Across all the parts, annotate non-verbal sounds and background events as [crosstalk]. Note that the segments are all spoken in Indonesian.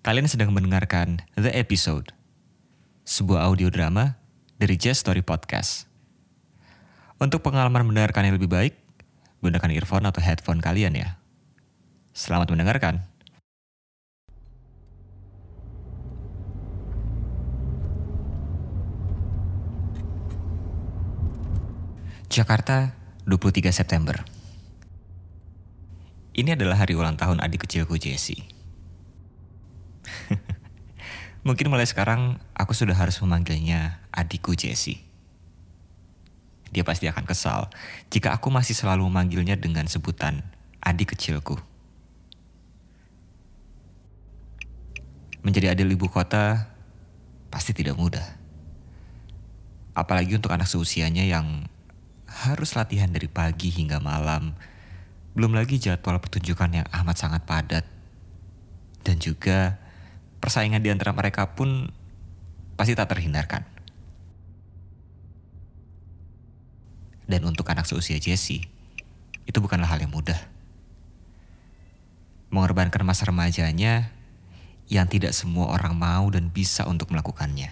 Kalian sedang mendengarkan The Episode, sebuah audio drama dari Jazz Story Podcast. Untuk pengalaman mendengarkan yang lebih baik, gunakan earphone atau headphone kalian ya. Selamat mendengarkan. Jakarta, 23 September. Ini adalah hari ulang tahun adik kecilku Jessie. [laughs] Mungkin mulai sekarang aku sudah harus memanggilnya adikku Jessie. Dia pasti akan kesal jika aku masih selalu memanggilnya dengan sebutan adik kecilku. Menjadi adik ibu kota pasti tidak mudah. Apalagi untuk anak seusianya yang harus latihan dari pagi hingga malam. Belum lagi jadwal pertunjukan yang amat sangat padat. Dan juga persaingan di antara mereka pun pasti tak terhindarkan. Dan untuk anak seusia Jesse, itu bukanlah hal yang mudah. Mengorbankan masa remajanya yang tidak semua orang mau dan bisa untuk melakukannya.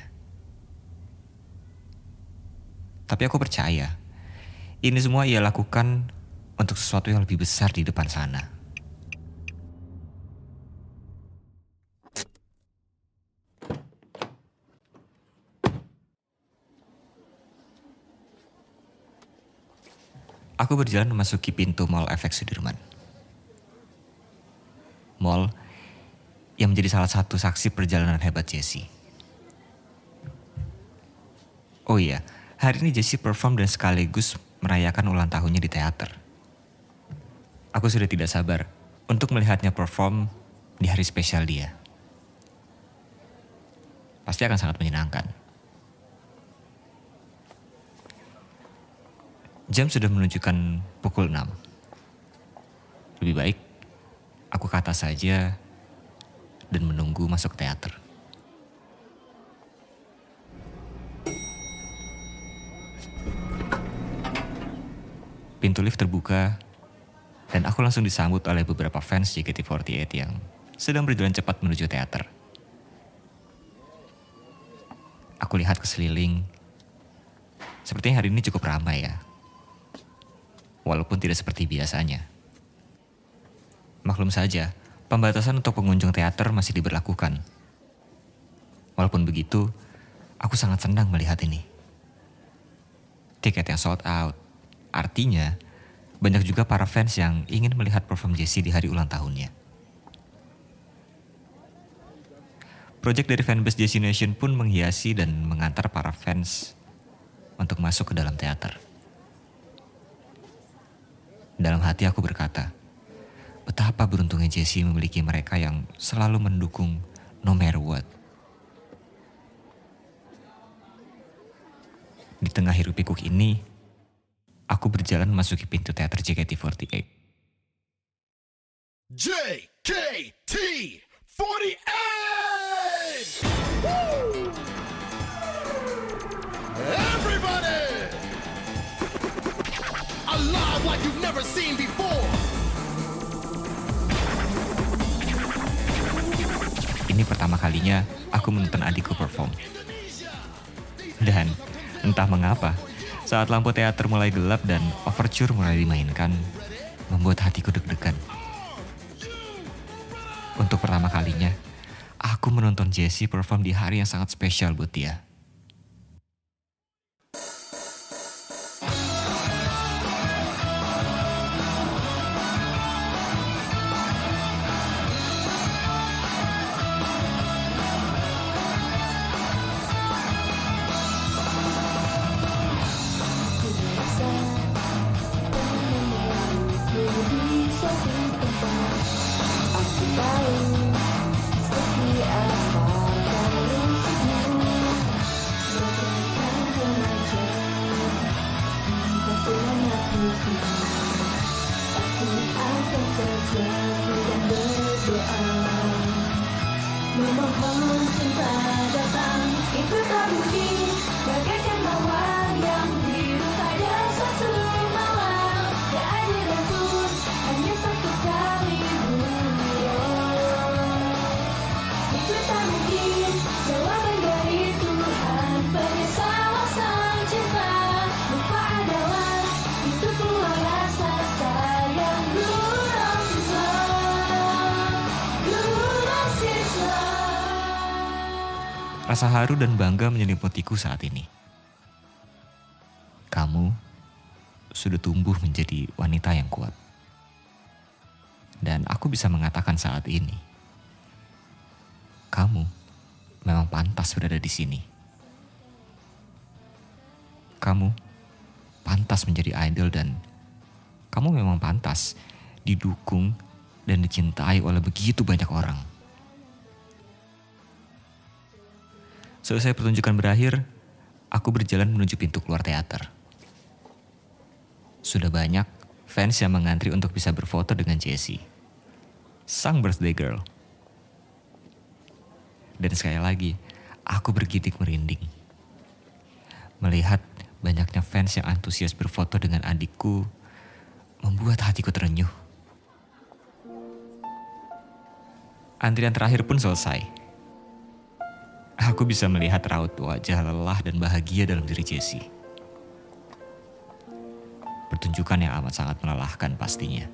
Tapi aku percaya, ini semua ia lakukan untuk sesuatu yang lebih besar di depan sana. Aku berjalan memasuki pintu Mall Efek Sudirman. Mall yang menjadi salah satu saksi perjalanan hebat Jessie. Oh iya, hari ini Jessie perform dan sekaligus merayakan ulang tahunnya di teater. Aku sudah tidak sabar untuk melihatnya perform di hari spesial dia. Pasti akan sangat menyenangkan. Jam sudah menunjukkan pukul 6. Lebih baik aku ke atas saja dan menunggu masuk teater. Pintu lift terbuka dan aku langsung disambut oleh beberapa fans JKT48 yang sedang berjalan cepat menuju teater. Aku lihat ke sekeliling. Sepertinya hari ini cukup ramai ya. Walaupun tidak seperti biasanya. Maklum saja, pembatasan untuk pengunjung teater masih diberlakukan. Walaupun begitu, aku sangat senang melihat ini. Tiket yang sold out, artinya banyak juga para fans yang ingin melihat perform Jessie di hari ulang tahunnya. Project dari fanbase Jessie Nation pun menghiasi dan mengantar para fans untuk masuk ke dalam teater. Dalam hati aku berkata, betapa beruntungnya Jessie memiliki mereka yang selalu mendukung no matter what. Di tengah hiruk pikuk ini, aku berjalan memasuki pintu teater JKT48. JKT48! Everybody! Alive Ini pertama kalinya aku menonton adikku perform. Dan entah mengapa, saat lampu teater mulai gelap dan overture mulai dimainkan, membuat hatiku deg-degan. Untuk pertama kalinya, aku menonton Jessie perform di hari yang sangat spesial buat dia. Rasa haru dan bangga menyelimutiku saat ini. Kamu sudah tumbuh menjadi wanita yang kuat. Dan aku bisa mengatakan saat ini, kamu memang pantas berada di sini. Kamu pantas menjadi idol dan kamu memang pantas didukung dan dicintai oleh begitu banyak orang. Selesai pertunjukan berakhir, aku berjalan menuju pintu keluar teater. Sudah banyak fans yang mengantri untuk bisa berfoto dengan Jessie, sang birthday girl. Dan sekali lagi, aku bergidik merinding. Melihat banyaknya fans yang antusias berfoto dengan adikku membuat hatiku terenyuh. Antrian terakhir pun selesai. Aku bisa melihat raut wajah lelah dan bahagia dalam diri Jessie. Pertunjukan yang amat sangat melelahkan pastinya.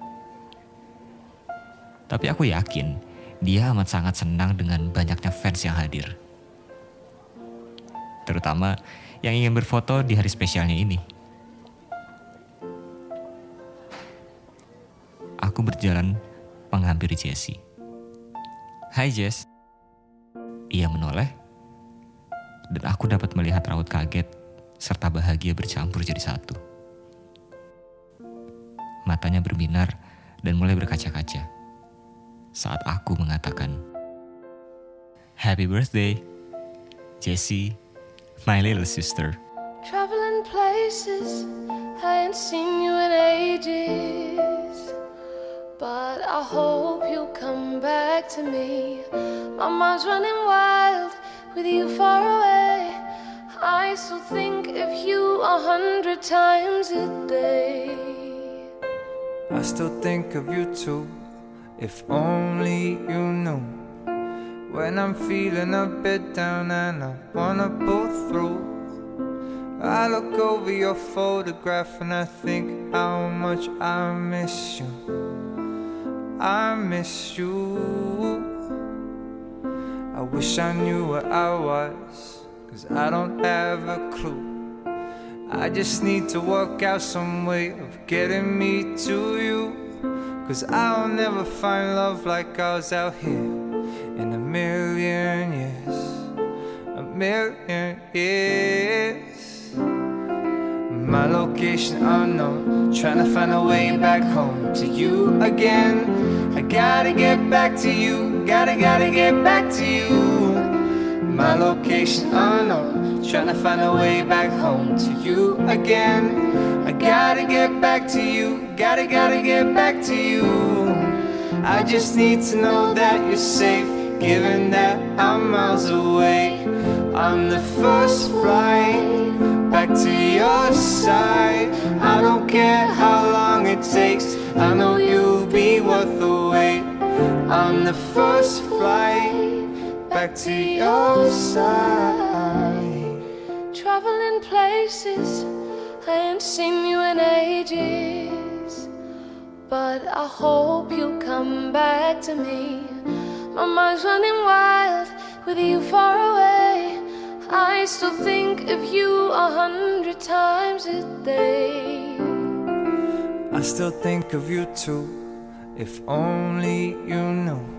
Tapi aku yakin dia amat sangat senang dengan banyaknya fans yang hadir. Terutama yang ingin berfoto di hari spesialnya ini. Aku berjalan menghampiri Jessie. Hai Jess. Ia menoleh dan aku dapat melihat raut kaget serta bahagia bercampur jadi satu. Matanya berbinar dan mulai berkaca-kaca saat aku mengatakan, Happy birthday, Jessie, my little sister. Traveling places I ain't seen you in ages. But I hope you'll come back to me. My mind's running wild with you far away. I still think of you a hundred times a day. I still think of you too. If only you knew. When I'm feeling a bit down and I wanna pull through. I look over your photograph and I think how much I miss you. I miss you. I wish I knew where I was, cause I don't have a clue. I just need to work out some way of getting me to you. Cause I'll never find love like ours out here in a million years. A million years. My location unknown, trying to find a way back home to you again. I gotta get back to you, gotta, gotta get back to you. My location oh unknown, trying to find a way back home to you again. I gotta get back to you, gotta, gotta get back to you. I just need to know that you're safe, given that I'm miles away. I'm the first flight back to your side. I don't care how long it takes, I know you'll be worth the wait. I'm the first flight back to your side. Traveling places I ain't seen you in ages. But I hope you'll come back to me. My mind's running wild with you far away. I still think of you a hundred times a day. I still think of you too, if only you knew.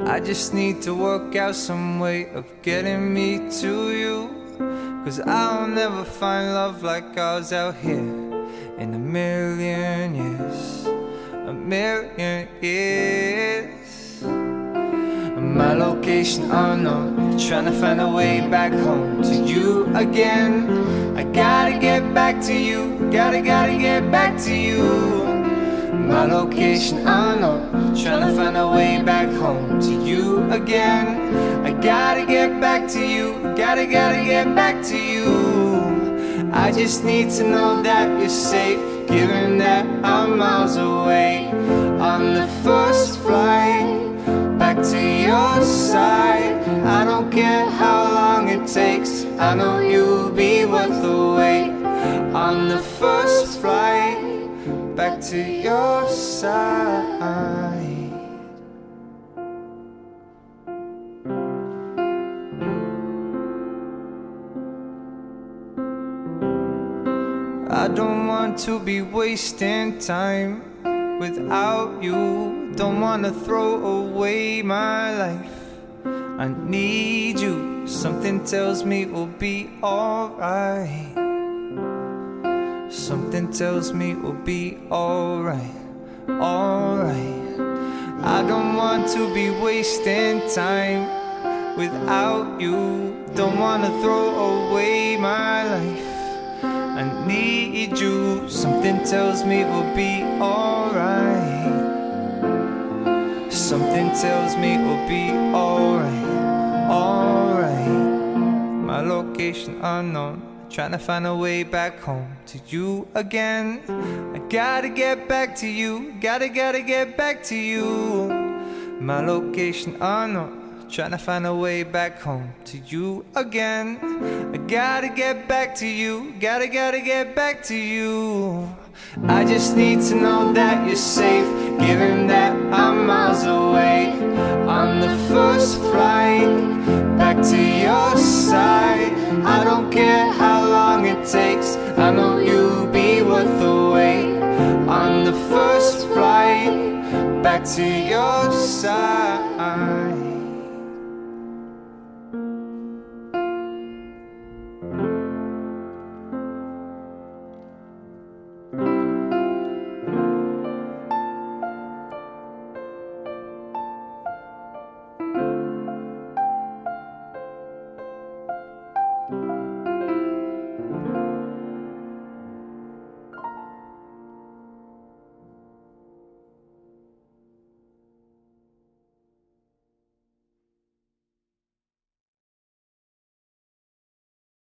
I just need to work out some way of getting me to you. Cause I'll never find love like ours out here in a million years. A million years. My location unknown, trying to find a way back home to you again. I gotta get back to you, gotta, gotta get back to you. My location unknown, trying to find a way back home to you again. I gotta get back to you, gotta, gotta get back to you. I just need to know that you're safe, given that I'm miles away on the first flight back to your side. I don't care how long it takes, I know you'll be worth the wait on the first to your side. I don't want to be wasting time without you. Don't want to throw away my life. I need you. Something tells me we'll be alright. Something tells me we'll be alright. Alright. I don't want to be wasting time without you. Don't wanna throw away my life. I need you. Something tells me we'll be alright. Something tells me we'll be alright. Alright. My location unknown. Trying to find a way back home to you again. I gotta get back to you. Gotta, gotta get back to you. My location unknown. Trying to find a way back home to you again. I gotta get back to you. Gotta, gotta get back to you. I just need to know that you're safe, given that I'm miles away. On the first flight back to your side. To your side.